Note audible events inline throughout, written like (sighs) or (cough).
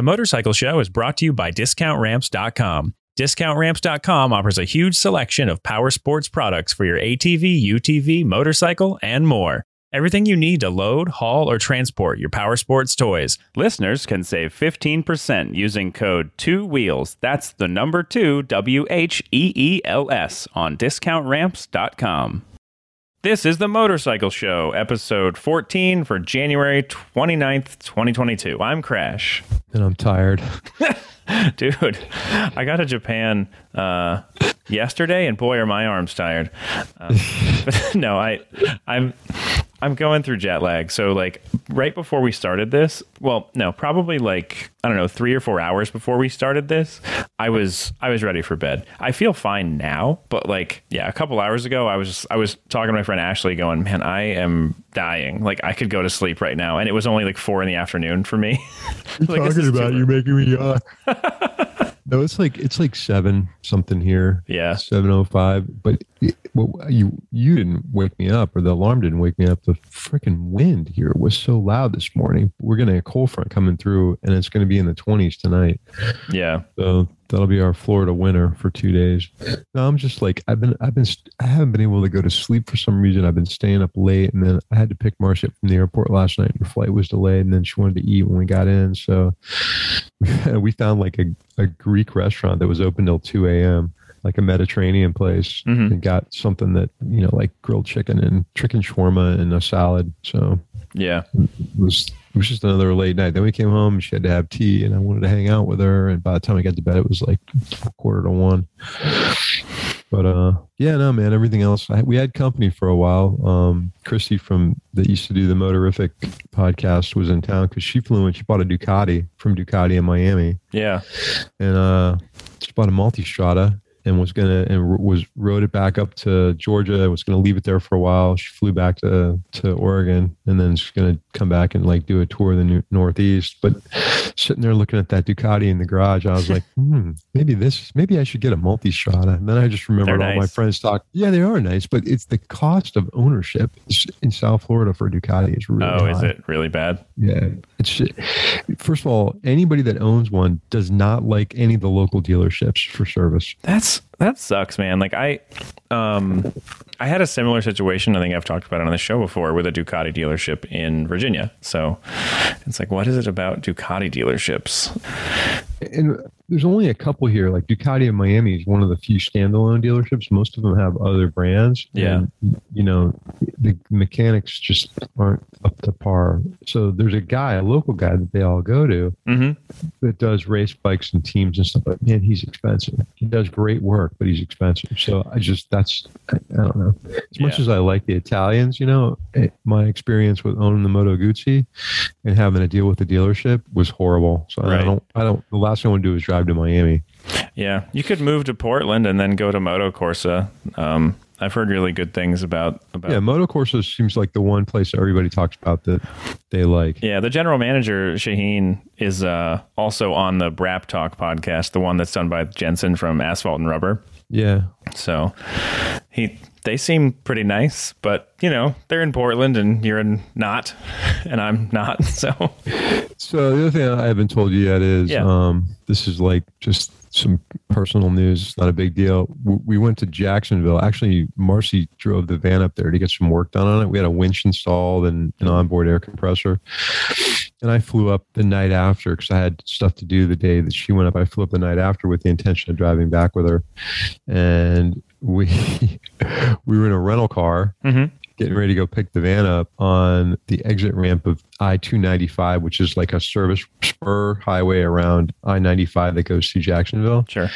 The Motorcycle Show is brought to you by DiscountRamps.com. DiscountRamps.com offers a huge selection of power sports products for your ATV, UTV, motorcycle, and more. Everything you need to load, haul, or transport your power sports toys. Listeners can save 15% using code 2WHEELS. That's the number 2 W H E E L S on discountramps.com. This is the Motorcycle Show, episode 14 for January 29th, 2022. I'm Crash. And I'm tired. (laughs) Dude, I got to Japan uh, yesterday, and boy, are my arms tired. Um, but (laughs) no, I, I'm, I'm going through jet lag. So like right before we started this, well, no, probably like I don't know, three or four hours before we started this, I was I was ready for bed. I feel fine now, but like yeah, a couple hours ago, I was just, I was talking to my friend Ashley, going, man, I am dying. Like I could go to sleep right now, and it was only like four in the afternoon for me. (laughs) like, talking about you making me yawn. Uh, (laughs) no, it's like it's like seven something here. Yeah, seven oh five. But it, well, you you didn't wake me up, or the alarm didn't wake me up. The freaking wind here was so loud this morning. We're getting a cold front coming through, and it's going to be in the twenties tonight. Yeah. So that'll be our Florida winter for two days. No, I'm just like I've been I've been I haven't been able to go to sleep for some reason. I've been staying up late, and then I had to pick Marcia up from the airport last night. And her flight was delayed, and then she wanted to eat when we got in. So (laughs) we found like a, a Greek restaurant that was open till 2 a.m., like a Mediterranean place, mm-hmm. and got something that, you know, like grilled chicken and chicken shawarma and a salad. So, yeah, it was, it was just another late night. Then we came home she had to have tea, and I wanted to hang out with her. And by the time I got to bed, it was like quarter to one. But uh, yeah, no, man. Everything else, I, we had company for a while. Um, Christy from that used to do the Motorific podcast was in town because she flew and she bought a Ducati from Ducati in Miami. Yeah, and uh, she bought a Multistrada and was gonna and was rode it back up to Georgia. Was gonna leave it there for a while. She flew back to to Oregon, and then she's gonna come back and like do a tour of the new, Northeast. But sitting there looking at that Ducati in the garage, I was like, (laughs) hmm, maybe this, maybe I should get a multi shot. And then I just remembered all my friends talk. Yeah, they are nice, but it's the cost of ownership in South Florida for a Ducati is really. Oh, high. is it really bad? Yeah, it's first of all, anybody that owns one does not like any of the local dealerships for service. That's Yes that sucks, man. Like I, um, I had a similar situation. I think I've talked about it on the show before with a Ducati dealership in Virginia. So it's like, what is it about Ducati dealerships? And there's only a couple here. Like Ducati in Miami is one of the few standalone dealerships. Most of them have other brands. Yeah. And, you know, the mechanics just aren't up to par. So there's a guy, a local guy that they all go to mm-hmm. that does race bikes and teams and stuff. But man, he's expensive. He does great work, but he's expensive. So I just, that's, I, I don't know. As much yeah. as I like the Italians, you know, it, eh, my experience with owning the Moto Guzzi and having to deal with the dealership was horrible. So right. I don't, I don't, the last thing I want to do is drive drive to Miami. Yeah, you could move to Portland and then go to Moto Corsa. Um, I've heard really good things about about. Yeah, Moto Corsa seems like the one place everybody talks about that they like. Yeah, the general manager Shaheen is uh, also on the Brap Talk podcast, the one that's done by Jensen from Asphalt and Rubber. Yeah. So he they seem pretty nice, but you know, they're in Portland and you're in not (laughs) and I'm not. (laughs) So So the other thing I haven't told you yet is yeah. um this is like just some personal news. It's not a big deal. We went to Jacksonville. Actually, Marcy drove the van up there to get some work done on it. We had a winch installed and an onboard air compressor. And I flew up the night after because I had stuff to do the day that she went up. I flew up the night after with the intention of driving back with her. And we (laughs) we were in a rental car mm-hmm. getting ready to go pick the van up on the exit ramp of I 295, which is like a service spur highway around I 95 that goes to Jacksonville. Sure.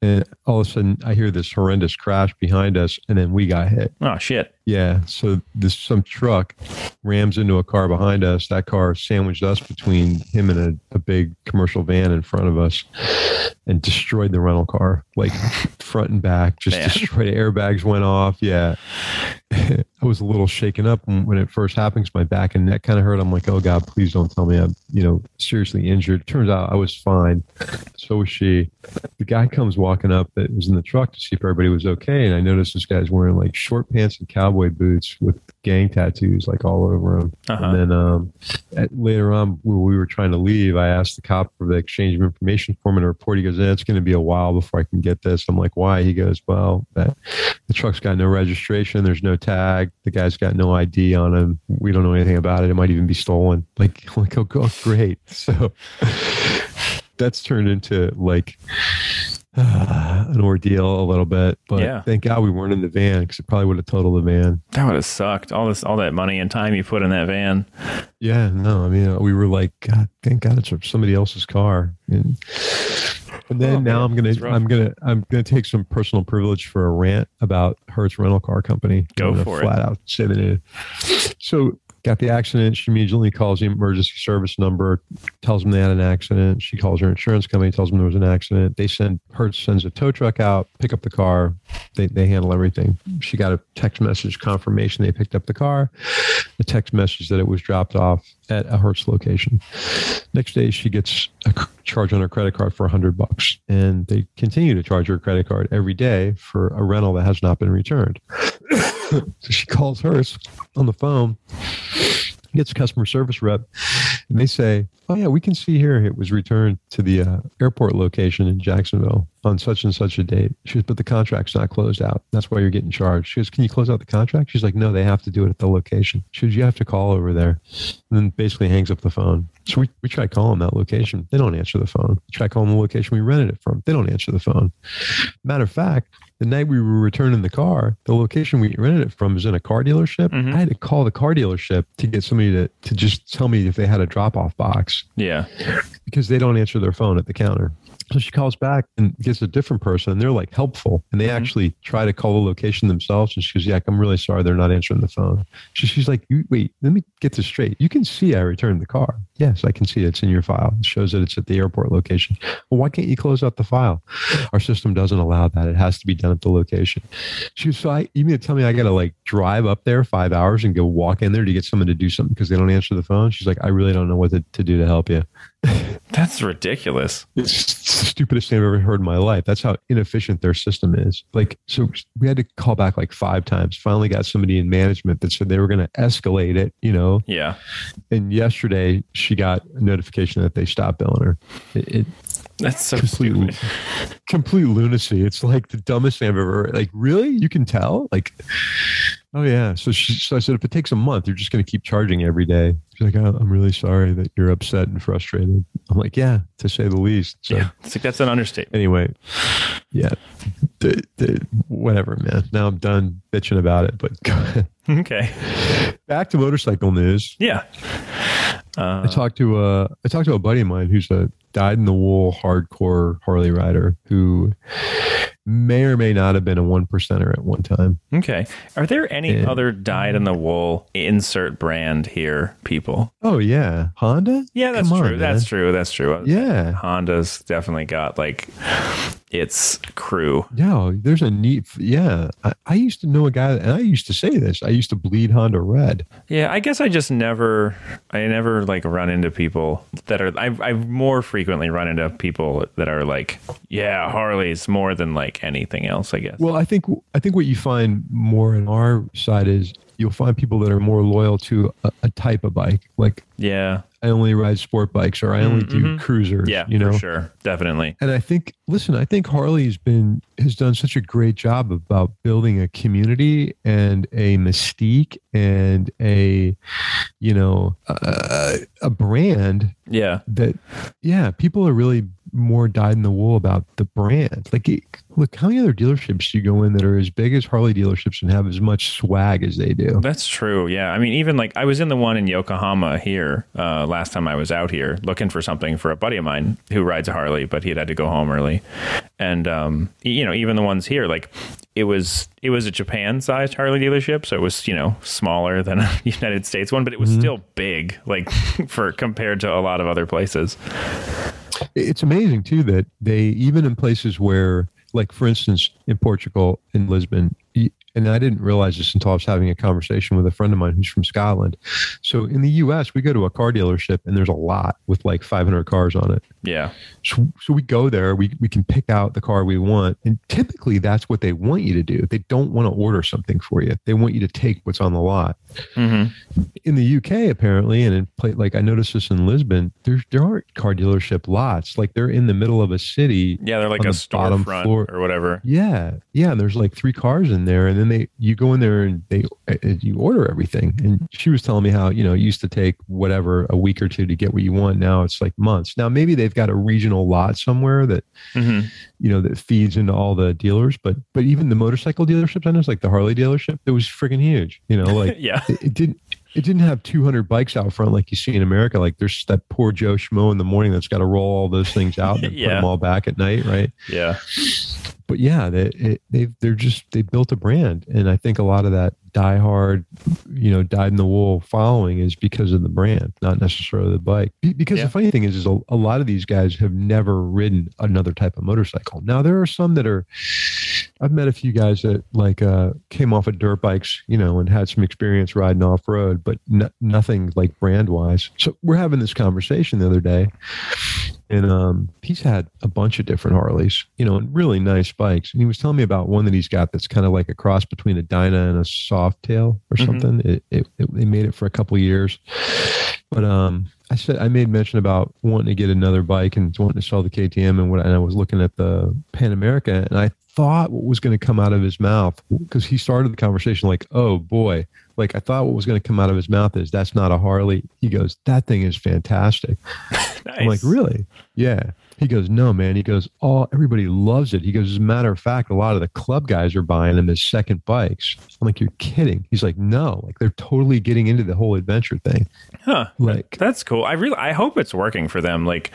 And all of a sudden, I hear this horrendous crash behind us, and then we got hit. Oh, shit. Yeah. So this some truck rams into a car behind us. That car sandwiched us between him and a, a big commercial van in front of us and destroyed the rental car, like front and back, just Man. destroyed. Airbags went off. Yeah. (laughs) I was a little shaken up when it first happened because my back and neck kind of hurt. I'm like, oh God, please don't tell me I'm, you know, seriously injured. Turns out I was fine. So was she. The guy comes walking up that was in the truck to see if everybody was okay. And I noticed this guy's wearing like short pants and cowboy boots with gang tattoos like all over him. Uh-huh. And then um, at, later on, when we were trying to leave, I asked the cop for the exchange of information form and a report. He goes, eh, "It's going to be a while before I can get this." I'm like, "Why?" He goes, "Well, that, the truck's got no registration. There's no tag. The guy's got no ID on him. We don't know anything about it. It might even be stolen." (laughs) Like, like, oh, oh great. (laughs) So that's turned into like (sighs) an ordeal a little bit. But Yeah. thank God we weren't in the van because it probably would have totaled the van. That would have sucked. All this, all that money and time you put in that van. Yeah, no, I mean, we were like, God, thank God it's somebody else's car. And, and then Oh, now man, I'm gonna. I'm gonna, I'm gonna take some personal privilege for a rant about Hertz Rental Car Company. Go for it. flat out say name. So got the accident. She immediately calls the emergency service number, tells them they had an accident. She calls her insurance company, tells them there was an accident. They send Hertz sends a tow truck out, pick up the car. They they handle everything. She got a text message confirmation they picked up the car, a text message that it was dropped off at a Hertz location. Next day, she gets a charge on her credit card for a hundred bucks, and they continue to charge her credit card every day for a rental that has not been returned. (coughs) so she calls Hertz on the phone, gets customer service rep, and they say, "Oh yeah, we can see here it was returned to the uh, airport location in Jacksonville on such and such a date." She goes, "But the contract's not closed out. That's why you're getting charged." She goes, "Can you close out the contract?" She's like, "No, they have to do it at the location." She goes, "You have to call over there," and then basically hangs up the phone. So we, we try calling that location. They don't answer the phone. We try calling the location we rented it from. They don't answer the phone. Matter of fact, the night we were returning the car, the location we rented it from is in a car dealership. Mhm. I had to call the car dealership to get somebody to, to just tell me if they had a drop off box Yeah. because they don't answer their phone at the counter. So she calls back and gets a different person, and they're like helpful, and they Mhm. actually try to call the location themselves. And she goes, "Yeah, I'm really sorry, they're not answering the phone." She, she's like, "Wait, let me get this straight. You can see I returned the car. Yes, I can see it. it's in your file. It shows that it's at the airport location. Well, why can't you close out the file? Our system doesn't allow that. It has to be done at the location." She goes, "So I, you mean to tell me I got to like drive up there five hours and go walk in there to get someone to do something because they don't answer the phone?" She's like, "I really don't know what to, to do to help you." (laughs) That's ridiculous. It's the stupidest thing I've ever heard in my life. That's how inefficient their system is. Like, so we had to call back like five times. Finally, got somebody in management that said they were going to escalate it, you know. Yeah. And yesterday, she got a notification that they stopped billing her. It, it That's so complete, stupid. (laughs) complete lunacy. It's like the dumbest thing I've ever. Like, really? You can tell? Like, oh yeah. So she, so I said, if it takes a month, you're just going to keep charging every day. She's like, oh, I'm really sorry that you're upset and frustrated. I'm like, yeah, to say the least. So Yeah. It's like that's an understatement. anyway, yeah, the, the, whatever, man. Now I'm done bitching about it. But Okay. back to motorcycle news. Yeah. Uh, I talked to uh, I talked to a buddy of mine who's a dyed in the wool hardcore Harley rider who may or may not have been a one percenter at one time. okay. Are there any Yeah. other dyed in the wool insert brand here, people? Oh yeah, Honda. Yeah, that's Come on, true. that's man. true. That's true. Yeah. Honda's definitely got like its crew. Yeah, there's a neat. Yeah, I, I used to know a guy, and I used to say this. I used to bleed Honda red. Yeah, I guess I just never, I never like run into people that are. I've, I've more frequently run into people that are like, yeah, Harley's more than like anything else. I guess. Well, I think I think what you find more in our side is you'll find people that are more loyal to a, a type of bike. Like yeah, I only ride sport bikes, or I only do Mhm. cruisers. yeah, you know. for sure, definitely. And I think, listen, I think Harley's been has done such a great job about building a community and a mystique and a, you know, a, a brand Yeah, that, yeah, people are really more dyed in the wool about the brand. Like, it- look, how many other dealerships do you go in that are as big as Harley dealerships and have as much swag as they do? that's true. Yeah, I mean, even like I was in the one in Yokohama here uh, last time I was out here looking for something for a buddy of mine who rides a Harley, but he had had to go home early, and um, you know, even the ones here, like it was it was a Japan sized Harley dealership, so it was you know smaller than a (laughs) United States one, but it was still big, like (laughs) for compared to a lot of other places. It's amazing too that they even in places where like for instance in portugal in lisbon and I didn't realize this until I was having a conversation with a friend of mine who's from Scotland. So in the US, we go to a car dealership and there's a lot with like 500 cars on it. Yeah. So, so we go there, we, we can pick out the car we want. And typically that's what they want you to do. They don't want to order something for you. They want you to take what's on the lot. Mm-hmm. In the UK, apparently, and in play, like I noticed this in Lisbon, there, there aren't car dealership lots. Like they're in the middle of a city. Yeah, they're like a the storefront or whatever. Yeah, yeah. And there's like three cars in there, and then they you go in there and they you order everything. And she was telling me how you know it used to take whatever a week or two to get what you want. Now it's like months. Now maybe they've got a regional lot somewhere that hmm you know that feeds into all the dealers, but but even the motorcycle dealerships, I know it's like the Harley dealership, it was freaking huge. You know, like (laughs) Yeah. it, it didn't. It didn't have 200 bikes out front like you see in America. Like there's that poor Joe Schmo in the morning that's got to roll all those things out and (laughs) then put them all back at night, right? Yeah. but yeah, they they've they're just they built a brand, and I think a lot of that diehard, you know, dyed in the wool following is because of the brand, not necessarily the bike. Because Yeah. the funny thing is, is a, a lot of these guys have never ridden another type of motorcycle. Now there are some that are. I've met a few guys that like uh, came off of dirt bikes, you know, and had some experience riding off road, but no, nothing like brand wise. So we're having this conversation the other day, and um, he's had a bunch of different Harleys, you know, and really nice bikes. And he was telling me about one that he's got that's kind of like a cross between a Dyna and a Softail or Mhm. something. It, it, it they made it for a couple of years, but um, I said I made mention about wanting to get another bike and wanting to sell the KTM and what, and I was looking at the Pan America, and I thought what was going to come out of his mouth because he started the conversation like, "Oh boy." Like I thought what was going to come out of his mouth is that's not a Harley. He goes, that thing is fantastic. Nice. (laughs) I'm like, really? Yeah. He goes, no, man. He goes, oh, everybody loves it. He goes, as a matter of fact, a lot of the club guys are buying them as second bikes. I'm like, you're kidding. He's like, no, like they're totally getting into the whole adventure thing. Huh. Like, That's cool. I really I hope it's working for them. Like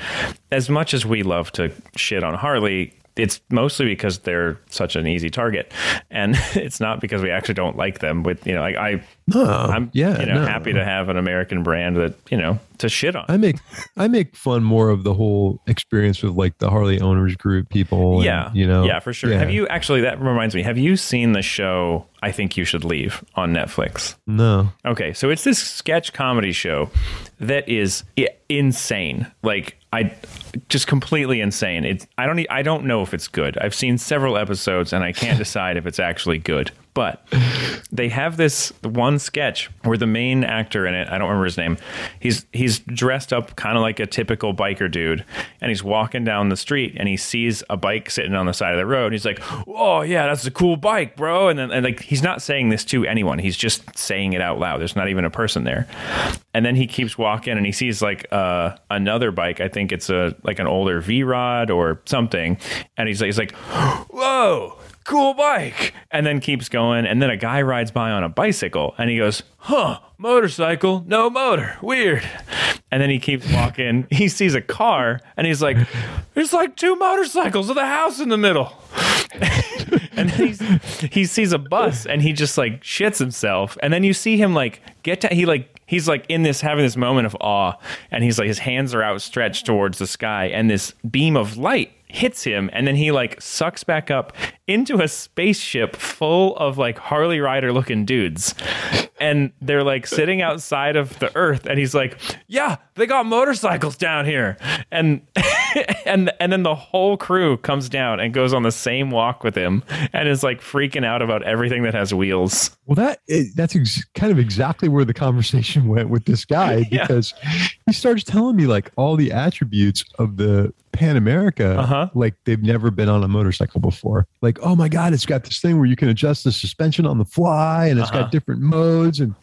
as much as we love to shit on Harley, it's mostly because they're such an easy target. And (laughs) it's not because we actually don't like them with you know, like I no, I'm yeah, you know no. happy to have an American brand that, you know, to shit on. I make I make fun more of the whole experience with like the Harley owners group people. and, yeah. you know, Yeah, for sure. Yeah. Have you actually that reminds me, have you seen the show I Think You Should Leave on Netflix? No, Okay, so it's this sketch comedy show that is insane. Like I just completely insane. It's I don't I don't know if it's good. I've seen several episodes and I can't (laughs) decide if it's actually good. But they have this one sketch where the main actor in it, I don't remember his name. He's he's dressed up kind of like a typical biker dude and he's walking down the street and he sees a bike sitting on the side of the road. And he's like, "Oh, yeah, that's a cool bike, bro." And then and like he's not saying this to anyone. He's just saying it out loud. There's not even a person there. And then he keeps walking and he sees like uh, another bike. I think it's a like an older V-Rod or something. And he's like he's like, "Whoa, cool bike." And then keeps going and then a guy rides by on a bicycle and he goes, "Huh, motorcycle, no motor. Weird." And then he keeps walking. (laughs) He sees a car and he's like, "There's like two motorcycles with a house in the middle." (laughs) and then he sees a bus and he just like shits himself and then you see him like get to he like he's like in this having this moment of awe and he's like his hands are outstretched towards the sky and this beam of light hits him and then he like sucks back up into a spaceship full of like Harley Rider looking dudes. And they're like sitting outside of the earth and he's like yeah they got motorcycles down here. And (laughs) and and then the whole crew comes down and goes on the same walk with him and is like freaking out about everything that has wheels. Well, that eh, that's ex- kind of exactly where the conversation (laughs) went with this guy (laughs) Yeah. because he starts telling me like all the attributes of the Pan America, Uh-huh. like they've never been on a motorcycle before. Like, oh my god, it's got this thing where you can adjust the suspension on the fly, and it's Uh-huh. got different modes, and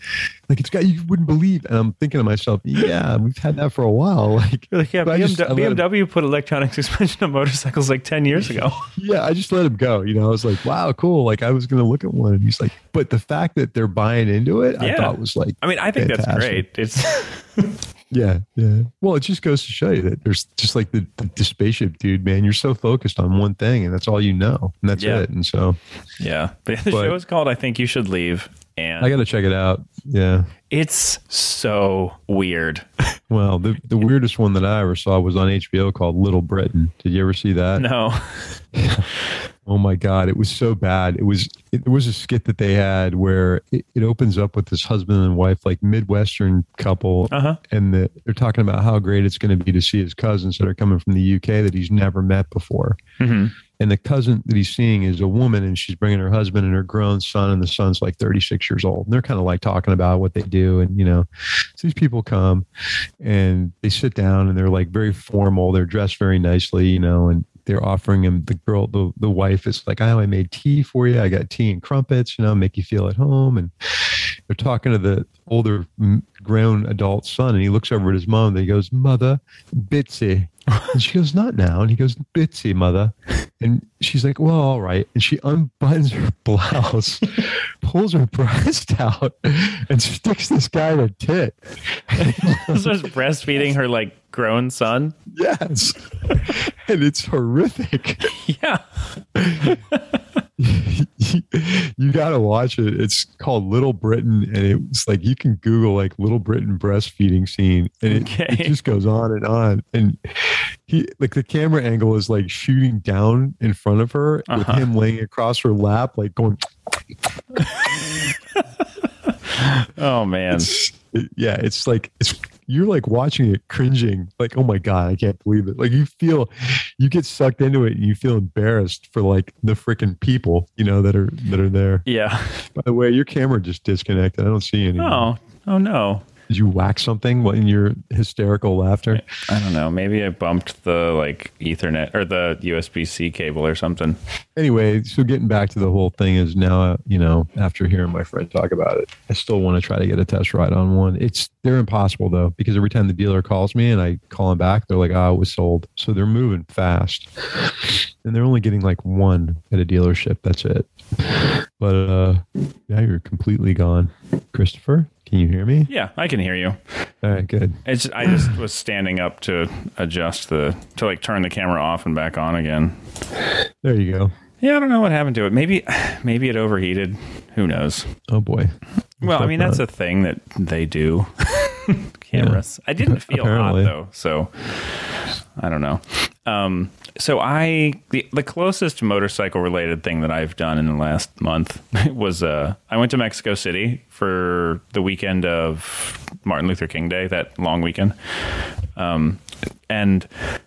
like it's got you wouldn't believe. And I'm thinking to myself, yeah, we've had that for a while. (laughs) Like, like yeah I just- let him- BMW put electronic (laughs) suspension on motorcycles like 10 years ago (laughs) yeah, I just let him go. You know, I was like, wow, cool. Like I was gonna look at one, and he's like, but the fact that they're buying into it, I thought was like I mean I think that's great it's Yeah, yeah. Well, it just goes to show you that there's just like the, the, the spaceship dude, man. You're so focused on one thing, and that's all you know, and that's Yeah. it. And so yeah but (laughs) the But- show is called I think you should leave and I got to check it out. Yeah. it's so weird (laughs) Well, the the weirdest one that I ever saw was on HBO called Little Britain. Did you ever see that? no (laughs) Oh my god, it was so bad. It was it, there was a skit that they had where it, it opens up with this husband and wife, like midwestern couple, Uh-huh. and the, they're talking about how great it's going to be to see his cousins that are coming from the UK that he's never met before. hmm And the cousin that he's seeing is a woman, and she's bringing her husband and her grown son, and the son's like 36 years old. And they're kind of like talking about what they do. And, you know, so these people come and they sit down and they're like very formal. They're dressed very nicely, you know, and they're offering him the girl, the, the wife is like, oh, I made tea for you. I got tea and crumpets, you know, make you feel at home. And they're talking to the older grown adult son, and he looks over at his mom and he goes, Mother, Bitsy. And she goes, Not now. And he goes, Bitsy, mother. And she's like, Well, all right. And she unbuttons her (laughs) blouse, pulls her breast (laughs) out, and sticks this guy in a tit. (laughs) so is breastfeeding her like grown son. Yes. And it's horrific. Yeah. (laughs) you got to watch it. It's called Little Britain, and it's like you can Google like Little Britain breastfeeding scene, and it, Okay. it just goes on and on. And he like the camera angle is like shooting down in front of her with Uh-huh. him laying across her lap, like going. (laughs) Oh man. It's, it- yeah, it's like it's you're like watching it cringing, like oh my god, I can't believe it. Like you feel, you get sucked into it, and you feel embarrassed for like the freaking people, you know, that are that are there. Yeah. By the way, your camera just disconnected. I don't see any. Oh. Oh no. Did you whack something in your hysterical laughter? I don't know. Maybe I bumped the like Ethernet or the USB C cable or something. Anyway, so getting back to the whole thing is now, you know, after hearing my friend talk about it, I still want to try to get a test ride on one. It's they're impossible though because every time the dealer calls me and I call them back, they're like, "Ah, it was sold." So they're moving fast, and they're only getting like one at a dealership. That's it. But uh, yeah, you're completely gone, Christopher. Can you hear me? Yeah, I can hear you. All right, good. It's I just was standing up to adjust the to like turn the camera off and back on again. There you go. Yeah, I don't know what happened to it. Maybe maybe it overheated. Who knows? Oh boy. Well, I mean that's a thing that they do. (laughs) Cameras. I didn't feel Apparently. hot though, so I don't know. Um, so I the, the closest motorcycle related thing that I've done in the last month (laughs) was uh, I went to Mexico City for the weekend of Martin Luther King Day, that long weekend. Um, and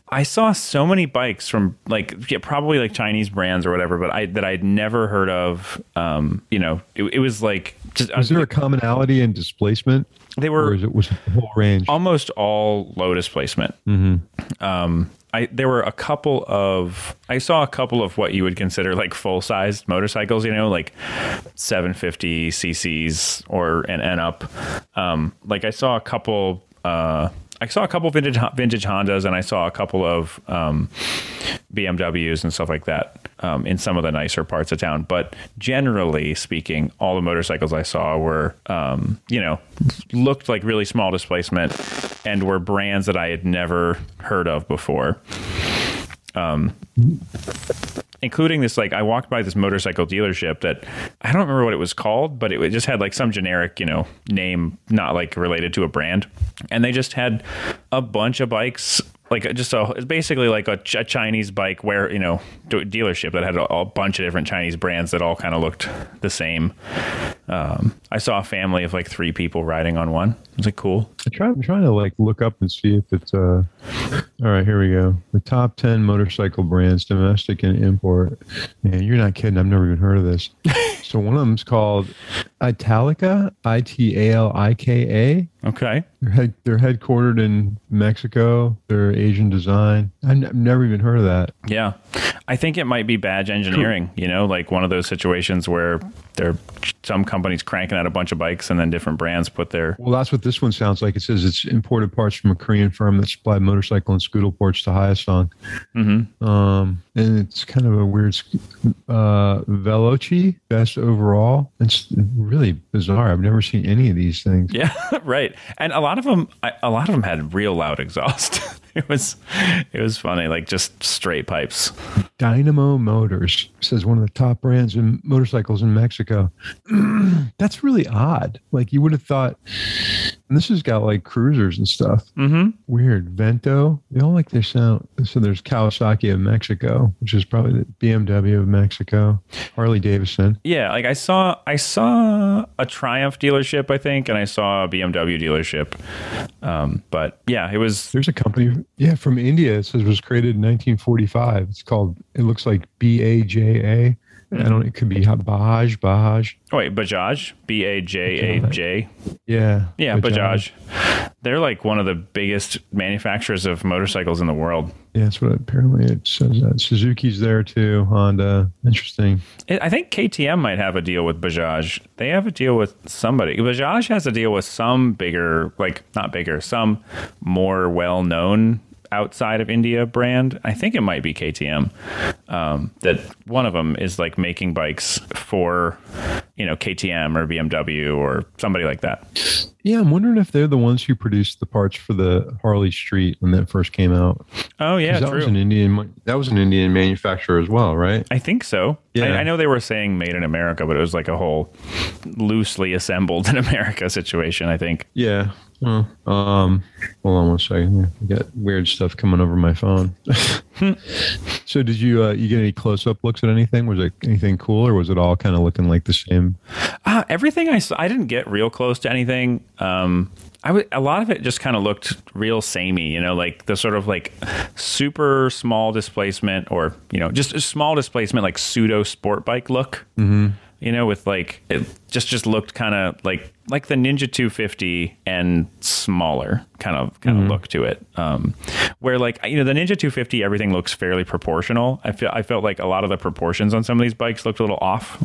I saw so many bikes from like yeah, probably like Chinese brands or whatever, but I that I'd never heard of. Um, you know, it, it was like just Is there a commonality in displacement, they were it was the whole range? almost all low displacement. Um, I there were a couple of I saw a couple of what you would consider like full sized motorcycles. You know, like 750 cc's or and and up. Um, like I saw a couple. Uh, I saw a couple vintage vintage Hondas and I saw a couple of um, BMWs and stuff like that um, in some of the nicer parts of town. But generally speaking, all the motorcycles I saw were, um, you know, looked like really small displacement and were brands that I had never heard of before. Um, including this, like, I walked by this motorcycle dealership that I don't remember what it was called, but it just had like some generic, you know, name, not like related to a brand. And they just had a bunch of bikes like just a it's basically like a, a Chinese bike where you know dealership that had a, a bunch of different Chinese brands that all kind of looked the same. Um, I saw a family of like three people riding on one. It was like cool. I try, I'm trying to like look up and see if it's uh all right here we go the top 10 motorcycle brands domestic and import man you're not kidding I've never even heard of this (laughs) so one of them's called Italika I-T-A-L-I-K-A Okay, they're, head, they're headquartered in Mexico. They're Asian design. I've, n- I've never even heard of that. Yeah, I think it might be badge engineering. You know, like one of those situations where there some companies cranking out a bunch of bikes and then different brands put their well that's what this one sounds like it says it's imported parts from a Korean firm that supplied motorcycle and scooter ports to Hyosung Mhm. um, and it's kind of a weird uh, Veloci best overall. It's really bizarre. I've never seen any of these things. Yeah, (laughs) right. And a lot of them, I- a lot of them had real loud exhaust. (laughs) (laughs) it was, it was funny, like just straight pipes. Dinamo Motors says one of the top brands in motorcycles in Mexico. (clears throat) That's really odd. Like you would have thought And this has got like cruisers and stuff. Mm-hmm. Weird. Vento. They all like their sound. So there's Kawasaki of Mexico, which is probably the BMW of Mexico. Harley Davidson. Yeah, like I saw I saw a Triumph dealership, I think, and I saw a BMW dealership. Um, but yeah, it was There's a company, yeah, from India. It says it was created in 1945. It's called. It looks like B A J A. I don't. It could be Bajaj. Bajaj. oh, wait, Bajaj, B A J A J. Yeah. Yeah, Bajaj. They're like one of the biggest manufacturers of motorcycles in the world. Yeah, that's what apparently it says. That. Suzuki's there too. Honda. Interesting. I I think KTM might have a deal with Bajaj. They have a deal with somebody. Bajaj has a deal with some bigger, like not bigger, some more well known outside of India brand. I think it might be KTM. Um, that one of them is like making bikes for, you know, KTM or BMW or somebody like that. Yeah, I'm wondering if they're the ones who produced the parts for the Harley Street when that first came out. Oh yeah, that true. was an Indian. That was an Indian manufacturer as well, right? I think so. Yeah. I, I know they were saying made in America, but it was like a whole loosely assembled (laughs) in America situation. I think. Yeah. Well, um, hold on one second. I got weird stuff coming over my phone. (laughs) so, did you uh, you get any close up looks at anything? Was it anything cool, or was it all kind of looking like the same? Uh, everything I saw, I didn't get real close to anything. Um, I w- a lot of it just kind of looked real samey, you know, like the sort of like super small displacement or, you know, just a small displacement, like pseudo sport bike look, mm-hmm. you know, with like, it just, just looked kind of like, like the Ninja 250 and smaller kind of, kind of look to it. Um, where like, you know, the Ninja 250, everything looks fairly proportional. I feel, I felt like a lot of the proportions on some of these bikes looked a little off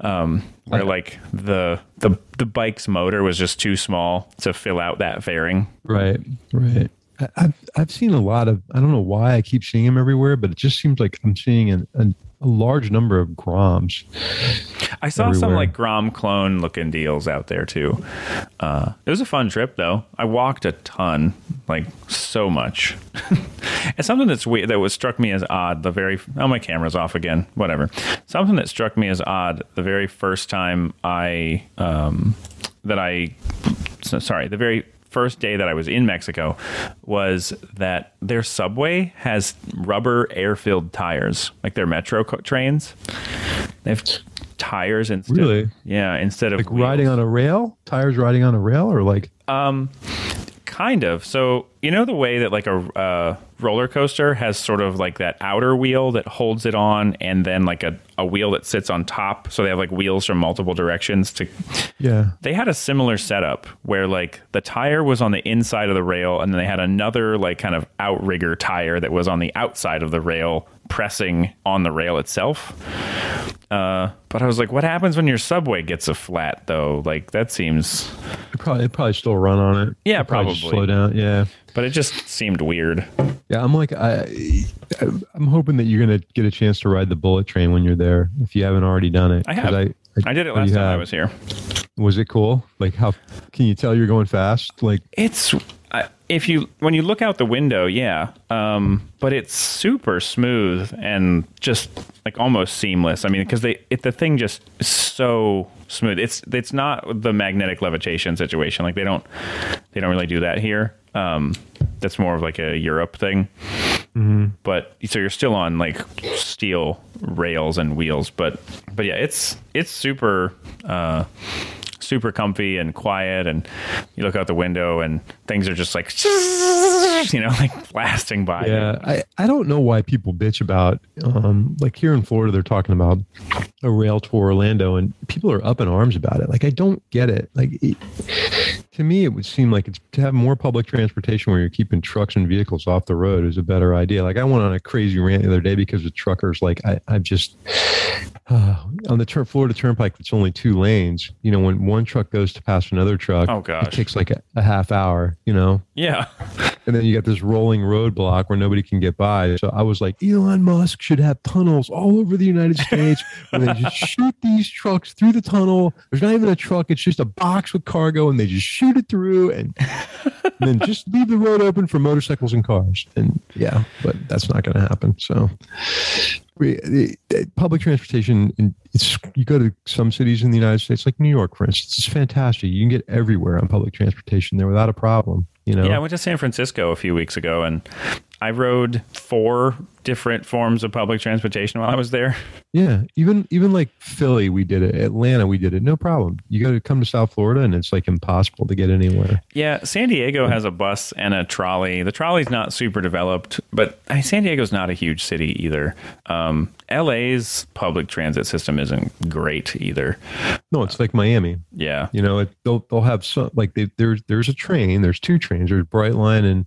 um, where like the the the bike's motor was just too small to fill out that fairing. Right. Right. I've I've seen a lot of. I don't know why I keep seeing them everywhere, but it just seems like I'm seeing an, an, a large number of Groms. I saw some like Grom clone looking deals out there too. Uh, it was a fun trip though. I walked a ton, like so much. (laughs) and something that's weird that was struck me as odd the very oh my camera's off again. Whatever. Something that struck me as odd the very first time I um, that I so, sorry the very first day that I was in Mexico was that their subway has rubber air filled tires like their metro co- trains. They have tires instead. Really? Yeah, instead of Like riding on a rail, tires riding on a rail, or like um, kind of. So you know the way that like a uh, roller coaster has sort of like that outer wheel that holds it on, and then like a, a wheel that sits on top. So they have like wheels from multiple directions to (laughs) yeah, they had a similar setup where like the tire was on the inside of the rail and then they had another like kind of outrigger tire that was on the outside of the rail pressing on the rail itself uh, but i was like what happens when your subway gets a flat though like that seems it probably it probably still run on it. Yeah, It'd just probably. slow down. Yeah, but it just seemed weird yeah. I'm like I, I'm hoping that you're gonna get a chance to ride the bullet train when you're there if you haven't already done it. I have. I, i did it last time i was here Was it cool? Like how can you tell you're going fast? Like It's I- if you when you look out the window, yeah, um, but it's super smooth and just like almost seamless. I mean, because they it, the thing just is so smooth. It's it's not the magnetic levitation situation. Like they don't they don't really do that here. Um, that's more of like a Europe thing. But so you're still on like steel rails and wheels, but but yeah, it's it's super. Uh, super comfy and quiet and you look out the window and things are just like (laughs) you know like blasting by Yeah, I, I don't know why people bitch about um like here in Florida they're talking about a rail tour Orlando and people are up in arms about it. Like I don't get it. Like it, to me it would seem like it's to have more public transportation where you're keeping trucks and vehicles off the road is a better idea. Like I went on a crazy rant the other day because the truckers like I I've just uh, (sighs) on the tur- Florida Turnpike it's only two lanes. You know when one truck goes to pass another truck Oh, it takes like a, a half hour, you know. yeah And then you got this rolling roadblock where nobody can get by. So I was like, Elon Musk should have tunnels all over the United States where they just (laughs) shoot these trucks through the tunnel. There's not even a truck, it's just a box with cargo, and they just shoot it through and, and then just leave the road open for motorcycles and cars. And yeah, but that's not going to happen. So we, the, the public transportation it's you go to some cities in the united states like new york for instance it's fantastic you can get everywhere on public transportation there without a problem you know? Yeah, I went to San Francisco a few weeks ago and I rode four different forms of public transportation while I was there. (laughs) Yeah, even even like Philly, we did it. Atlanta, we did it. No problem. You got to come to South Florida, and it's like impossible to get anywhere. Yeah, San Diego has a bus and a trolley. The trolley's not super developed, but I mean, San Diego's not a huge city either. Um, LA's public transit system isn't great either. No, it's like Miami. Yeah. You know, it, they'll they'll have some like they, there's there's a train. There's two trains. There's Brightline and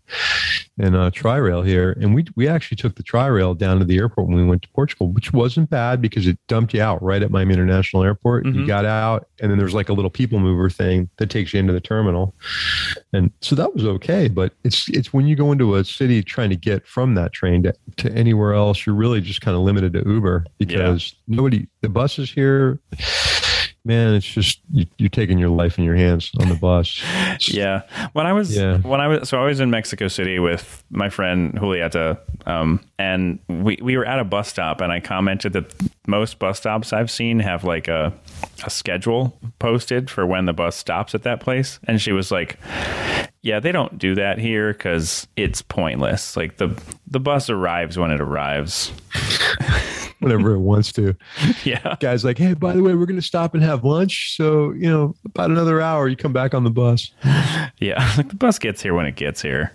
and uh, Tri-Rail here, and we we actually took the Tri-Rail down to the airport when we went to Portugal, which wasn't bad because it dumped you out right at Miami International Airport. You Mhm. got out, and then there's like a little people mover thing that takes you into the terminal, and so that was okay. But it's it's when you go into a city trying to get from that train to, to anywhere else, you're really just kind of limited to Uber because nobody the buses here. Man, it's just you, you're taking your life in your hands on the bus. (laughs) Yeah. When I was Yeah. when I was so I was in Mexico City with my friend Julieta, um, and we, we were at a bus stop and I commented that most bus stops I've seen have like a a schedule posted for when the bus stops at that place. And she was like, Yeah, they don't do that here because it's pointless. Like the the bus arrives when it arrives. (laughs) whenever it wants to. (laughs) Yeah. Guy's like, hey, by the way, we're going to stop and have lunch. So, you know, about another hour, you come back on the bus. (laughs) Yeah. Like (laughs) the bus gets here when it gets here.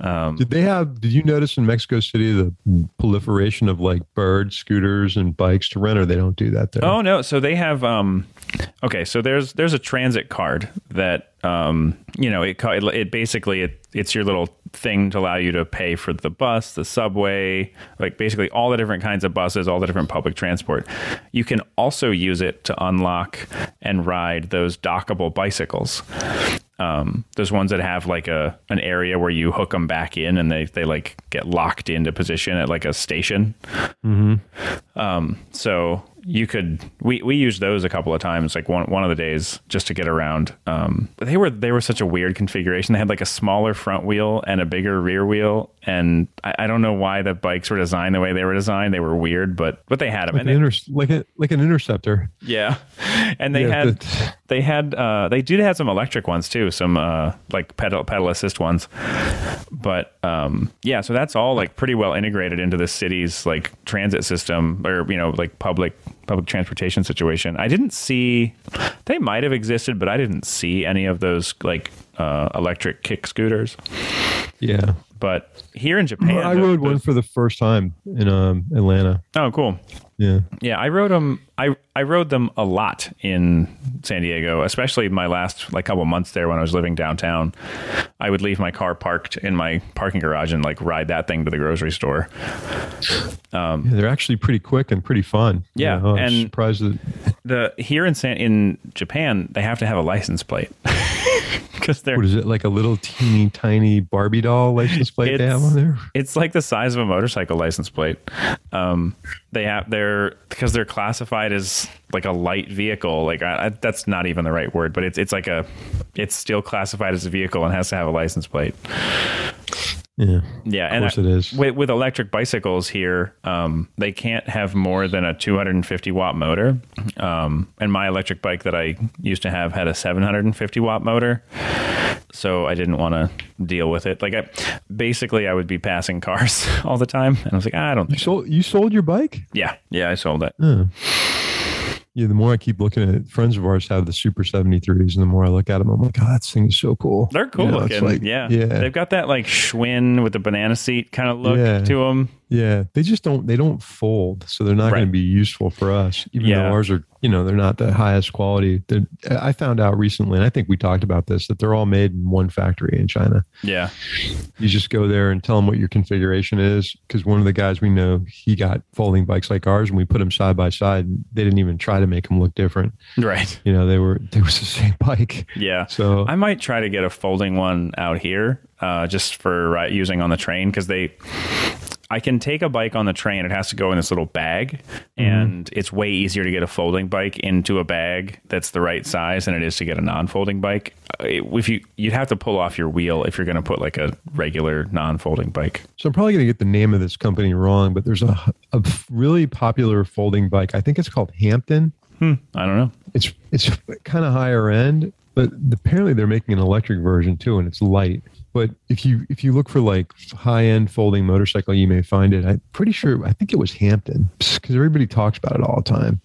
Um, Did they have, did you notice in Mexico City the proliferation of like bird scooters and bikes to rent, or they don't do that there? Oh no! So they have. Um, okay, so there's there's a transit card that um, you know it, it it basically it, it's your little thing to allow you to pay for the bus, the subway, like basically all the different kinds of buses, all the different public transport. You can also use it to unlock and ride those dockable bicycles. Um, those ones that have like a an area where you hook them back in and they they like get locked into position at like a station. Mm-hmm. Um, so you could we we used those a couple of times, like one one of the days just to get around. Um, they were they were such a weird configuration. They had like a smaller front wheel and a bigger rear wheel, and I, I don't know why the bikes were designed the way they were designed. They were weird, but but they had them. like, and an they- inter- like, a, like an interceptor. yeah, (laughs) and they Yeah, had (laughs) they had uh, they did have some electric ones too, some uh, like pedal pedal assist ones. But um, yeah, so that's all like pretty well integrated into the city's like transit system or you know like public public transportation situation. I didn't see they might have existed, but I didn't see any of those like uh, electric kick scooters. Yeah. But here in Japan, I rode one for the first time in um, Atlanta. Oh, cool. Yeah. Yeah, I rode them. I I rode them a lot in San Diego, especially my last like couple months there when I was living downtown. I would leave my car parked in my parking garage and like ride that thing to the grocery store. yeah. They're actually pretty quick and pretty fun. Yeah, was and- surprised that The here in San in Japan, they have to have a license plate (laughs) because they're what is it like a little teeny tiny Barbie doll license plate they have on there? It's like the size of a motorcycle license plate. Um, they have they're because they're classified as like a light vehicle. Like I, I, that's not even the right word, but it's it's like a it's still classified as a vehicle and has to have a license plate. Yeah. Yeah, Of and course I- it is. With, with electric bicycles here, um, they can't have more than a 250 watt motor. Um, and my electric bike that I used to have had a 750 watt motor, so I didn't want to deal with it. Like, I, basically, I would be passing cars (laughs) all the time, and I was like, I don't You think. sold you sold your bike? Yeah, yeah, I sold it. Oh. Yeah, the more I keep looking at it, friends of ours have the Super 73s, and the more I look at them, I'm like, oh, that thing is so cool. They're cool You know, looking. like- yeah, yeah, they've got that like Schwinn with the banana seat kind of look Yeah. to them. Yeah. They just don't they don't fold, so they're not Right. going to be useful for us. Even Yeah. though ours are, you know, they're not the highest quality. They're, I found out recently, and I think we talked about this, that they're all made in one factory in China. Yeah, You just go there and tell them what your configuration is. Because one of the guys we know, he got folding bikes like ours, and we put them side by side. And they didn't even try to make them look different. right. You know, they were they was the same bike. Yeah. So I might try to get a folding one out here, uh, just for uh, using on the train because they. I can take a bike on the train. It has to go in this little bag, and it's way easier to get a folding bike into a bag that's the right size than it is to get a non-folding bike. Uh, If you you'd have to pull off your wheel if you're going to put like a regular non-folding bike. So I'm probably going to get the name of this company wrong, but there's a, a really popular folding bike. I think it's called Hampton. I don't know. It's it's kind of higher end, but apparently they're making an electric version too, and it's light. But if you if you look for like high end folding motorcycle, you may find it. I'm pretty sure. I think it was Hampton because everybody talks about it all the time.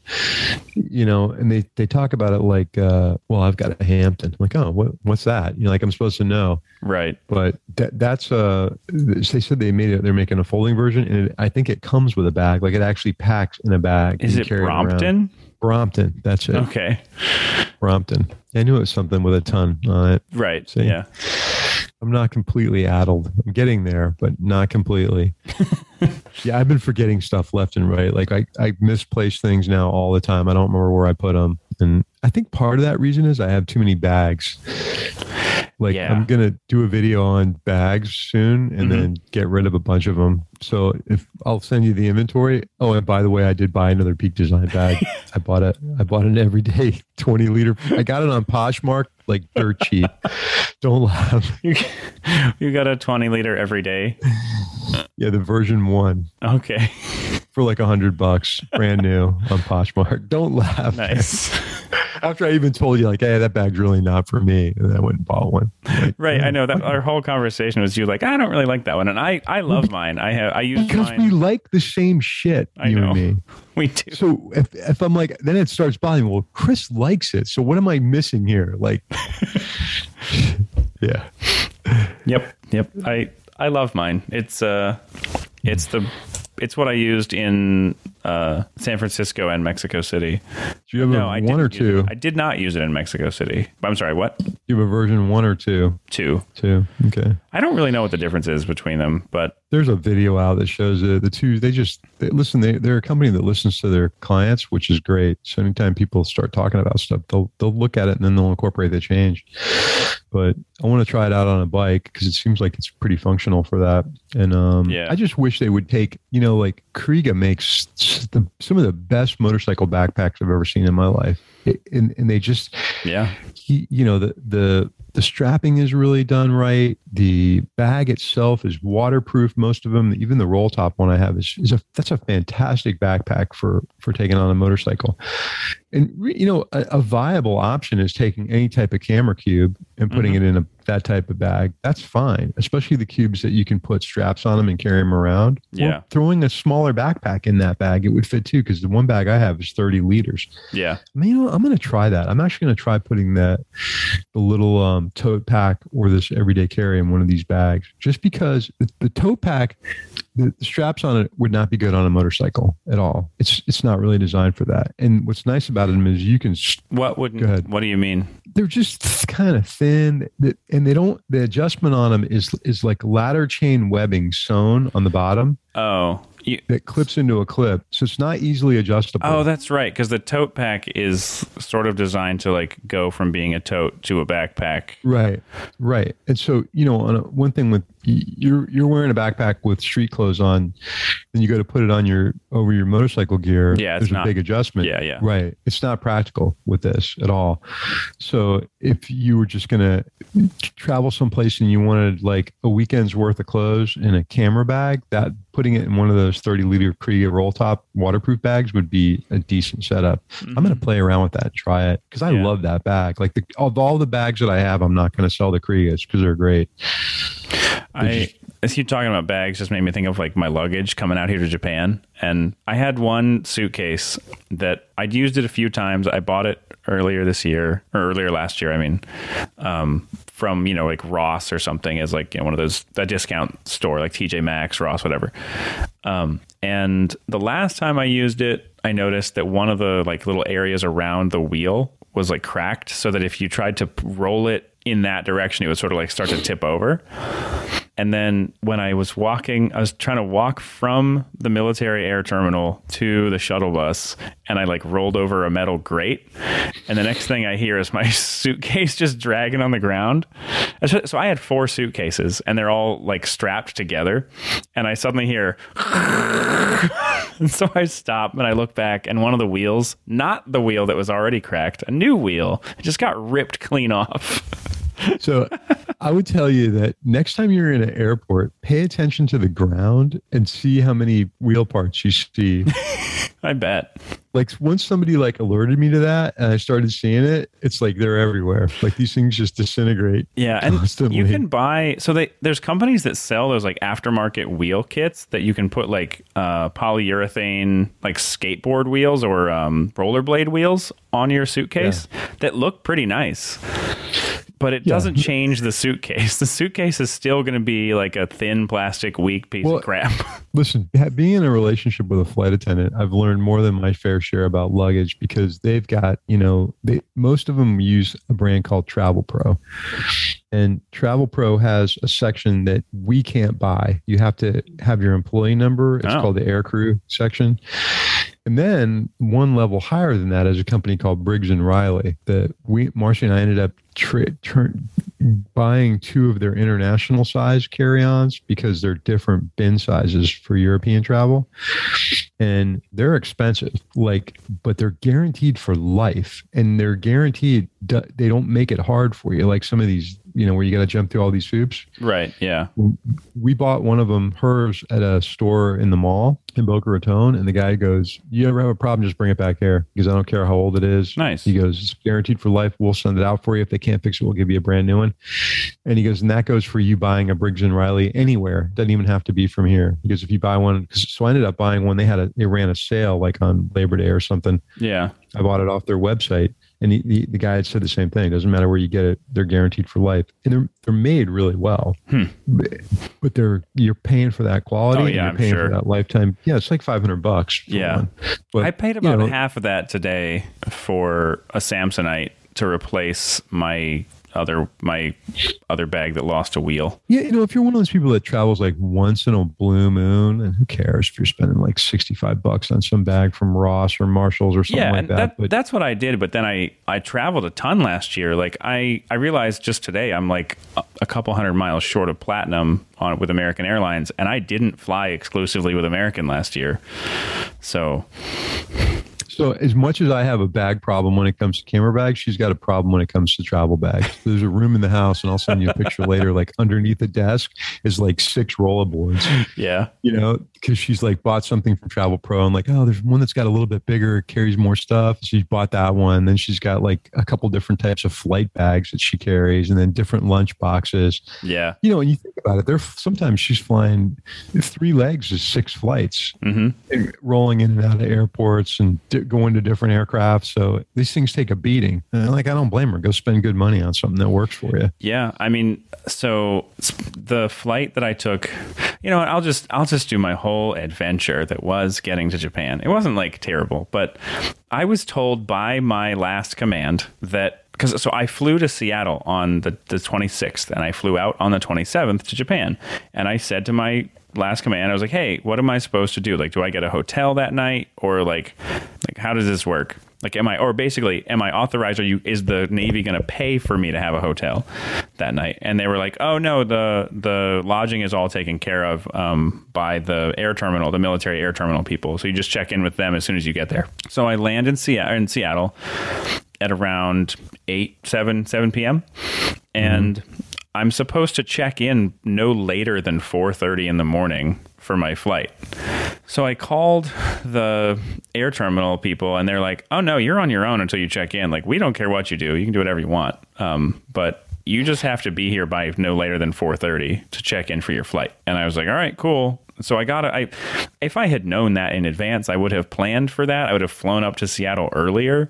You know, and they they talk about it like, uh, well, I've got a Hampton. I'm like, oh, what what's that? You know, like I'm supposed to know. Right. But that that's uh they said they made it. They're making a folding version, and it, I think it comes with a bag. Like it actually packs in a bag. Is it you carry around. Brompton? Brompton. That's it. Okay. Brompton. I knew it was something with a ton on it. Right. See? Yeah. I'm not completely addled. I'm getting there, but not completely. (laughs) yeah, I've been forgetting stuff left and right. Like I, I misplace things now all the time. I don't remember where I put them, and I think part of that reason is I have too many bags. Like Yeah. I'm gonna do a video on bags soon, and mm-hmm. then get rid of a bunch of them. So if I'll send you the inventory. Oh, and by the way, I did buy another Peak Design bag. (laughs) I bought it. I bought an everyday (laughs) 20 liter. I got it on Poshmark, like dirt cheap. (laughs) Don't laugh. You, you got a 20 liter every day. Yeah, the version one. Okay. For like a hundred bucks, brand new on Poshmark. Don't laugh. Nice. (laughs) After I even told you, like, hey, that bag's really not for me, and I went and bought one. Like, Right. I know that our whole conversation was you like, I don't really like that one. And I, I love mine. I have, I use because mine. we like the same shit, I you know. and me. (laughs) We do. So if if I'm like, then it starts bothering me. Well, Chris likes it, so what am I missing here? Like, (laughs) yeah, Yep. Yep. I, I love mine. It's, uh, it's the, it's what I used in, uh, San Francisco and Mexico City. do you have No, a I one or two? it. I did not use it in Mexico City. I'm sorry. What? you have a version one or two? Two. Two. Okay. I don't really know what the difference is between them, but there's a video out that shows. The two, they just they, listen. They, they're a company that listens to their clients, which is great. So anytime people start talking about stuff, they'll they'll look at it and then they'll incorporate the change. But I want to try it out on a bike because it seems like it's pretty functional for that. And um, Yeah. I just wish they would take, you know, like Kriega makes the, some of the best motorcycle backpacks I've ever seen in my life. It, and, and they just yeah. he, you know, the the the strapping is really done right. The bag itself is waterproof. Most of them, even the roll top one I have is, is a that's a fantastic backpack for for taking on a motorcycle. And you know, a, a viable option is taking any type of camera cube and putting it in a that type of bag. That's fine, especially the cubes that you can put straps on them and carry them around. Yeah. throwing a smaller backpack in that bag, it would fit too because the one bag I have is 30 liters. Yeah. I mean, you know, I'm going to try that. I'm actually going to try putting that the little um, Um, tote pack or this everyday carry in one of these bags, just because the, the tote pack, the, the straps on it would not be good on a motorcycle at all. It's it's not really designed for that. And what's nice about them is you can What would, Go ahead. what do you mean? they're just kind of thin, and they don't. The adjustment on them is is like ladder chain webbing sewn on the bottom Oh, you, that clips into a clip, so it's not easily adjustable. Oh, that's right. Because the tote pack is sort of designed to like go from being a tote to a backpack. Right, right. And so you know, on a, one thing with you're you're wearing a backpack with street clothes on, then you go to put it on your over your motorcycle gear. Yeah, it's there's not- a big adjustment. Yeah, yeah. Right. It's not practical with this at all. So if you were just gonna travel someplace and you wanted like a weekend's worth of clothes in a camera bag, that putting it in one of those 30 liter Kriega roll top waterproof bags would be a decent setup. I'm gonna play around with that and try it because I Mm-hmm. Yeah. love that bag. Like the of all the bags that I have, I'm not gonna sell the Kriegas because they're great. I as you talking about bags just made me think of like my luggage coming out here to Japan, and I had one suitcase that I'd used it a few times. I bought it earlier this year or earlier last year. I mean, um, from you know like Ross or something as like you know, one of those a discount store like TJ Maxx, Ross, whatever. Um, and the last time I used it, I noticed that one of the like little areas around the wheel was like cracked, so that if you tried to roll it in that direction, it would sort of like start to tip over. And then when I was walking, I was trying to walk from the military air terminal to the shuttle bus, and I like rolled over a metal grate. And the next thing I hear is my (laughs) suitcase just dragging on the ground. So I had four suitcases, and they're all like strapped together. And I suddenly hear, (laughs) and so I stop and I look back, and one of the wheels, not the wheel that was already cracked, a new wheel, just got ripped clean off. (laughs) So I would tell you that next time you're in an airport, pay attention to the ground and see how many wheel parts you see. (laughs) I bet. Like once somebody like alerted me to that and I started seeing it, it's like they're everywhere. Like these things just disintegrate. Yeah, and constantly. you can buy so they there's companies that sell those like aftermarket wheel kits that you can put like uh, polyurethane like skateboard wheels or um, rollerblade wheels on your suitcase yeah. that look pretty nice but it yeah. doesn't change the suitcase. (laughs) The suitcase is still going to be like a thin plastic weak piece well, of crap. (laughs) listen, being in a relationship with a flight attendant, I've learned more than my fair share about luggage because they've got, you know, they, most of them use a brand called Travel Pro. And Travel Pro has a section that we can't buy. You have to have your employee number. It's oh. called the Air Crew section. And then one level higher than that is a company called Briggs and Riley that we, Marcia and I ended up tra- turn, buying two of their international size carry-ons because they're different bin sizes for European travel. And they're expensive, like, but they're guaranteed for life and they're guaranteed, they don't make it hard for you. Like some of these you know, where you got to jump through all these hoops. Right. Yeah. We bought one of them, hers, at a store in the mall in Boca Raton, and the guy goes, "You ever have a problem? Just bring it back here because I don't care how old it is." Nice. He goes, "It's guaranteed for life. We'll send it out for you. If they can't fix it, we'll give you a brand new one." And he goes, "And that goes for you buying a Briggs and Riley anywhere. Doesn't even have to be from here." He goes, "If you buy one, so I ended up buying one. They had a they ran a sale like on Labor Day or something. Yeah. I bought it off their website." And he, the, the guy had said the same thing. It doesn't matter where you get it; they're guaranteed for life, and they're they're made really well. Hmm. But, but, they're you're paying for that quality. Oh, yeah, you're paying sure. for that lifetime. Yeah, it's like five hundred bucks. Yeah, but, I paid about you know, half of that today for a Samsonite to replace my other my other bag that lost a wheel. Yeah, you know, if you're one of those people that travels like once in a blue moon, and who cares if you're spending like 65 bucks on some bag from Ross or Marshalls or something yeah, like that. that but that's what I did. But then I I traveled a ton last year. Like I I realized just today I'm like a, a couple hundred miles short of platinum on with American Airlines, and I didn't fly exclusively with American last year. So so as much as I have a bag problem when it comes to camera bags, she's got a problem when it comes to travel bags. (laughs) There's a room in the house, and I'll send you a picture later. Like underneath the desk is like six rollerboards. Yeah, you know, because she's like bought something from Travel Pro, and like, oh, there's one that's got a little bit bigger, carries more stuff. She's bought that one. Then she's got like a couple different types of flight bags that she carries, and then different lunch boxes. Yeah, you know, when you think about it, there sometimes she's flying three legs is six flights, mm-hmm. rolling in and out of airports and going to different aircraft. So these things take a beating. And like, I don't blame her. Go spend good money on something that works for you. Yeah. I mean, so the flight that I took, you know, I'll just, I'll just do my whole adventure that was getting to Japan. It wasn't like terrible, but I was told by my last command that because so I flew to Seattle on the, the 26th and I flew out on the 27th to Japan. And I said to my last command, I was like, hey, what am I supposed to do? Like, do I get a hotel that night or like, like how does this work? Like, am I, or basically, am I authorized? Are you, is the Navy going to pay for me to have a hotel that night? And they were like, oh no, the, the lodging is all taken care of, um, by the air terminal, the military air terminal people. So you just check in with them as soon as you get there. So I land in Seattle, in Seattle at around 8, 7, 7 p.m. And mm-hmm. I'm supposed to check in no later than 4:30 in the morning for my flight. So I called the air terminal people, and they're like, "Oh no, you're on your own until you check in. Like we don't care what you do. You can do whatever you want, um, but you just have to be here by no later than 4:30 to check in for your flight." And I was like, "All right, cool." So I got it. I if I had known that in advance, I would have planned for that. I would have flown up to Seattle earlier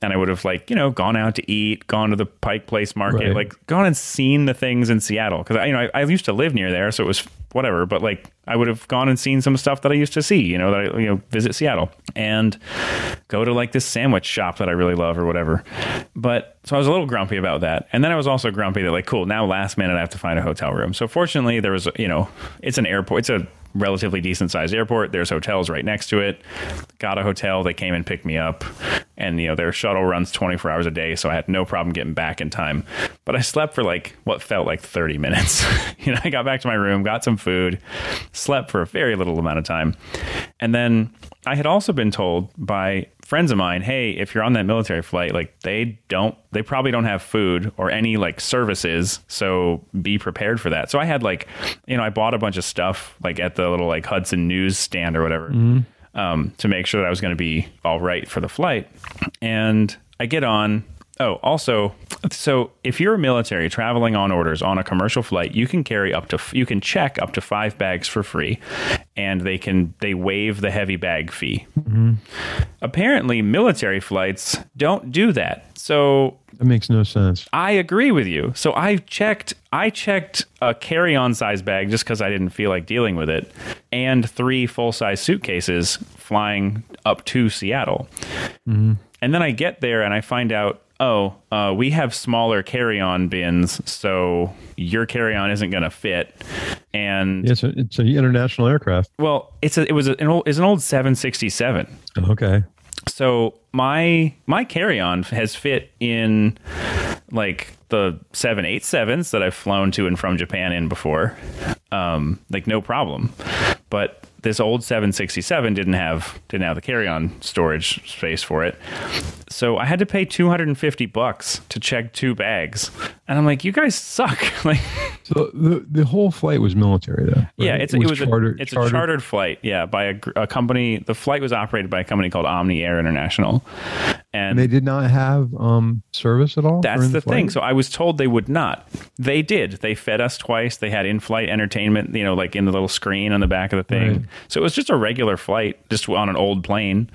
and I would have like, you know, gone out to eat, gone to the Pike Place market, Right. like gone and seen the things in Seattle. Cause I, you know, I, I used to live near there. So it was whatever, but like I would have gone and seen some stuff that I used to see, you know, that I, you know, visit Seattle and go to like this sandwich shop that I really love or whatever. But so I was a little grumpy about that. And then I was also grumpy that like, cool, now last minute I have to find a hotel room. So fortunately there was, you know, it's an airport. It's a relatively decent sized airport. There's hotels right next to it. Got a hotel. They came and picked me up. And, you know, their shuttle runs 24 hours a day. So I had no problem getting back in time. But I slept for like what felt like 30 minutes. (laughs) you know, I got back to my room, got some food, slept for a very little amount of time. And then I had also been told by friends of mine, hey, if you're on that military flight, like they don't, they probably don't have food or any like services. So be prepared for that. So I had like, you know, I bought a bunch of stuff like at the little like Hudson News stand or whatever mm-hmm. Um, to make sure that I was going to be all right for the flight. And I get on. Oh, also, so if you're a military traveling on orders on a commercial flight, you can carry up to you can check up to five bags for free, and they can they waive the heavy bag fee. Apparently, military flights don't do that. So That makes no sense. I agree with you. So I checked I checked a carry-on size bag just cuz I didn't feel like dealing with it and three full-size suitcases flying up to Seattle. And then I get there and I find out, oh, uh, we have smaller carry-on bins, so your carry-on isn't going to fit. And Yeah, it's, a, it's an international aircraft. well, it's a, it was a, an old, it's an old 767 Okay. So my my carry-on has fit in like the 787s that I've flown to and from Japan in before. Um like no problem. But this old 767 didn't have didn't have the carry-on storage space for it. So I had to pay 250 bucks to check two bags and I'm like you guys suck (laughs) like So the the whole flight was military, though. right? yeah, it's it was, chartered. a, it's a chartered flight. Yeah, by a, a company. The flight was operated by a company called Omni Air International, and, And they did not have um, service at all. that's during the, thing. So I was told they would not. They did. They fed us twice. They had in-flight entertainment. You know, like in the little screen on the back of the thing. Right. So it was just a regular flight, just on an old plane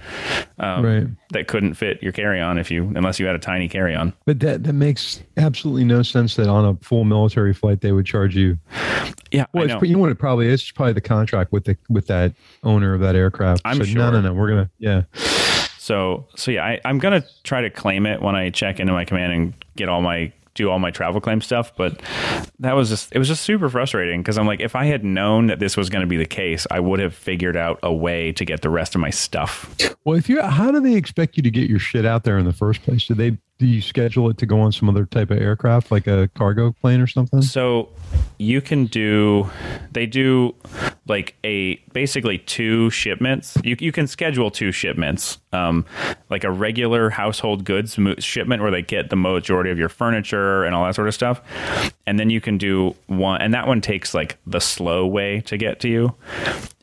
um, Right. That couldn't fit your carry-on if you unless you had a tiny carry-on. But that that makes absolutely no sense that on a full military flight they would charge you. Yeah, Well, I it's, know. you know what it probably is. It's probably the contract with the with that owner of that aircraft. I'm So, sure. No, no, no. We're gonna yeah. So so yeah, I, I'm gonna try to claim it when I check into my command and get all my do all my travel claim stuff. But that was just it was just super frustrating because I'm like, if I had known that this was going to be the case, I would have figured out a way to get the rest of my stuff. Well, if you, how do they expect you to get your shit out there in the first place? Do they do you schedule it to go on some other type of aircraft, like a cargo plane or something? So you can do they do like a basically two shipments. You you can schedule two shipments. Um, like a regular household goods mo- shipment where they get the majority of your furniture and all that sort of stuff. And then you can do one and that one takes like the slow way to get to you.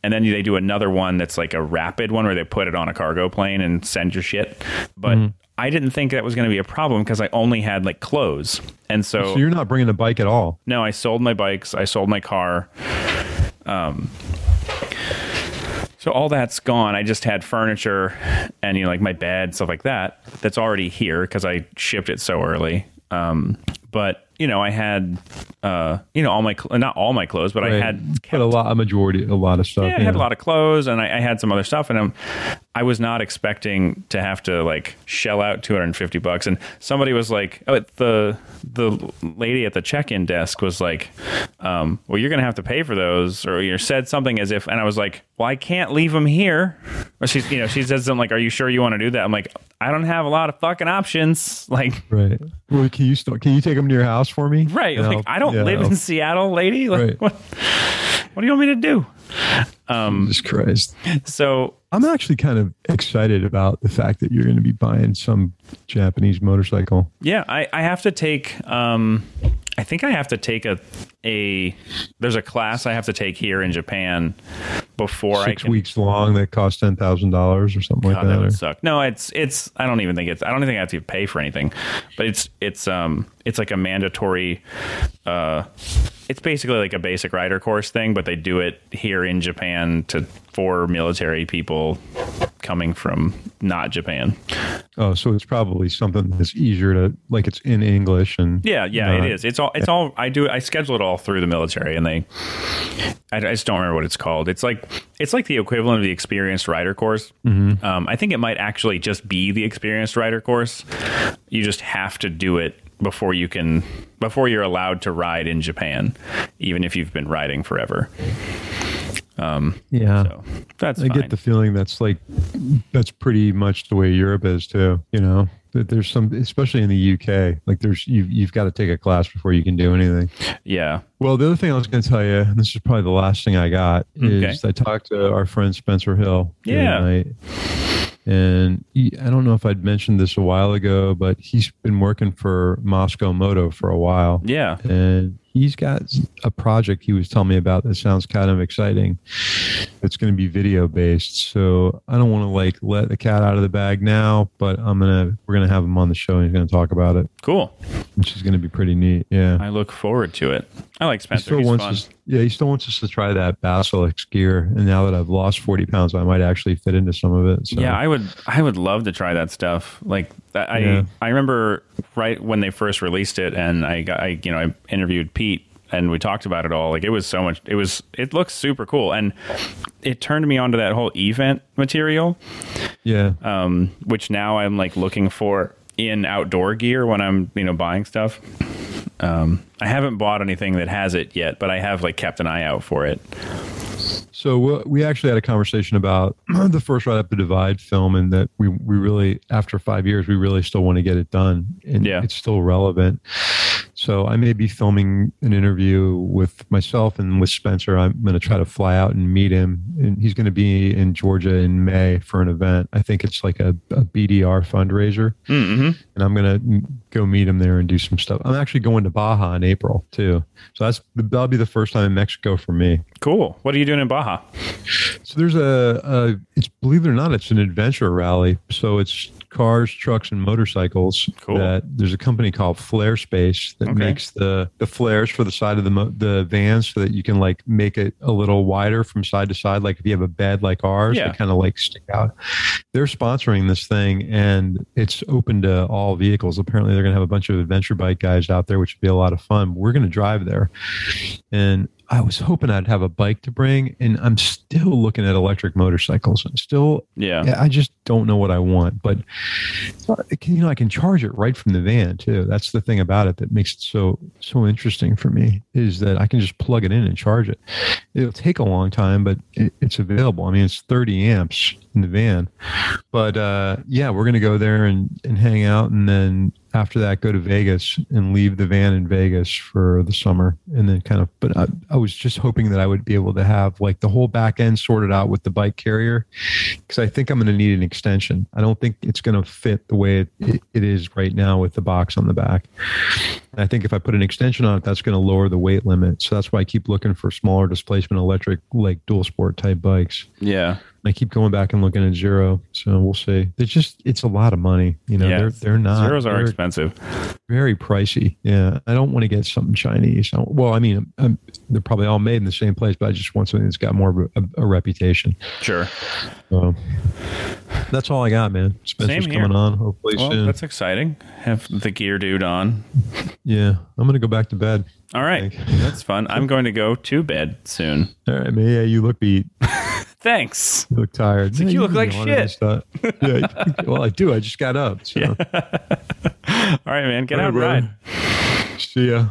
And then they do another one that's like a rapid one where they put it on a cargo plane and send your shit. But I didn't think that was going to be a problem because I only had like clothes. And So you're not bringing a bike at all. no, I sold my bikes. I sold my car. Um, so all that's gone. I just had furniture and you know like my bed, stuff like that. That's already here because I shipped it so early. Um, but you know, I had uh, you know all my cl- not all my clothes, but I Right. had but a lot, a majority, a lot of stuff. yeah, I had a lot of clothes and I, I had some other stuff and um, I was not expecting to have to like shell out 250 bucks. And somebody was like, oh, the, the lady at the check-in desk was like, um, well, you're going to have to pay for those or you said something as if, and I was like, well, I can't leave them here. Or she's, you know, she said something like, are you sure you want to do that? I'm like, I don't have a lot of fucking options. (laughs) Like, Right. Well, can you still can you take them to your house for me? right. Like, I don't yeah, live in Seattle, lady. (laughs) Like, Right. what, what do you want me to do? Jesus Christ. So I'm actually kind of excited about the fact that you're going to be buying some Japanese motorcycle. Yeah, I, I have to take um I think I have to take a a there's a class I have to take here in Japan before I Six can. weeks long that costs ten thousand dollars or something like God, that that. or- would suck. No, it's it's. I don't even think it's. I don't even think I have to pay for anything, but it's it's um it's like a mandatory. Uh, it's basically like a basic rider course thing, but they do it here in Japan to for military people coming from not Japan. Oh, so it's probably something that's easier to like. It's in English and Yeah, yeah, not- it is. It's all. It's all. I do. I schedule it all through the military, and they. I, I just don't remember what it's called. It's like it's like the equivalent of the experienced rider course. Um, I think it might actually just be the experienced rider course. You just have to do it before you can before you're allowed to ride in Japan, even if you've been riding forever. Um, yeah, So that's I fine. get the feeling that's like that's pretty much the way Europe is too. You know, that there's some, especially in the UK, like there's you've you've got to take a class before you can do anything. yeah. Well, the other thing I was going to tell you, and this is probably the last thing I got, is I talked to our friend Spencer Hill. Yeah. And he, I don't know if I'd mentioned this a while ago, but he's been working for Mosko Moto for a while. Yeah. And he's got a project he was telling me about that sounds kind of exciting. It's going to be video based. So I don't want to like let the cat out of the bag now, but I'm to, we're going to have him on the show and he's going to talk about it, Cool. which is going to be pretty neat. Yeah. I look forward to it. I like Spencer. He still He's wants fun. us, yeah, he still wants us to try that Basilisk gear. And now that I've lost 40 pounds, I might actually fit into some of it. So. Yeah, I would. I would love to try that stuff. Like that, I, Yeah. I remember right when they first released it, and I got, I, you know, I interviewed Pete, and we talked about it all. Like it was so much. It was. It looks super cool, and it turned me onto that whole eVent material, yeah. um, which now I'm like looking for in outdoor gear when I'm, you know, buying stuff. Um, I haven't bought anything that has it yet, but I have like kept an eye out for it. So we- we actually had a conversation about (clears throat) the first Ride Up the Divide film, and that we we really, after five years, we really still want to get it done, and Yeah. it's still relevant. So I may be filming an interview with myself and with Spencer. I'm going to try to fly out and meet him, and he's going to be in Georgia in May for an event. I think it's like a, a BDR fundraiser, Mm-hmm. And I'm going to go meet him there and do some stuff. I'm actually going to Baja in April too, so that's that'll be the first time in Mexico for me. Cool. What are you doing in Baja? So there's a, a it's believe it or not, it's an adventure rally. So it's cars, trucks, and motorcycles. Cool. That there's a company called Flarespace that Okay. makes the the flares for the side of the mo- the vans so that you can like make it a little wider from side to side. Like if you have a bed like ours, Yeah. they kind of like stick out. They're sponsoring this thing, and it's open to all vehicles. Apparently, they're going to have a bunch of adventure bike guys out there, which would be a lot of fun. We're going to drive there, and I was hoping I'd have a bike to bring, and I'm still looking at electric motorcycles. I'm still, Yeah. I just don't know what I want. But uh, you know, I can charge it right from the van too. That's the thing about it that makes it so so interesting for me is that I can just plug it in and charge it. It'll take a long time, but it, it's available. I mean, it's 30 amps in the van. But uh, yeah, we're gonna go there and and hang out, and then after that go to Vegas and leave the van in Vegas for the summer and then kind of but I, I was just hoping that I would be able to have like the whole back end sorted out with the bike carrier because I think I'm going to need an extension. I don't think it's going to fit the way it, it, it is right now with the box on the back. And I think if I put an extension on it, that's going to lower the weight limit. So that's why I keep looking for smaller displacement electric, like dual sport type bikes. Yeah. I keep going back and looking at Zero. So we'll see. It's just it's a lot of money. You know, yeah. they're they're not Zeros are expensive. very pricey. Yeah, I don't want to get something Chinese. I- Well, I mean, um they're probably all made in the same place, but I just want something that's got more of a, a, a reputation. Sure. So that's all I got, man. Spencer's coming on hopefully Well, soon. that's exciting. Have the gear dude on. Yeah, I'm gonna go back to bed. All right. That's fun. I'm (laughs) going to go to bed soon. All right, man. Yeah, you look beat. (laughs) Thanks. You look tired. like Yeah, you look like be on it and shit. (laughs) Yeah, well, I do. I just got up. So. (laughs) All right, man. Get All out and right, ride. See ya.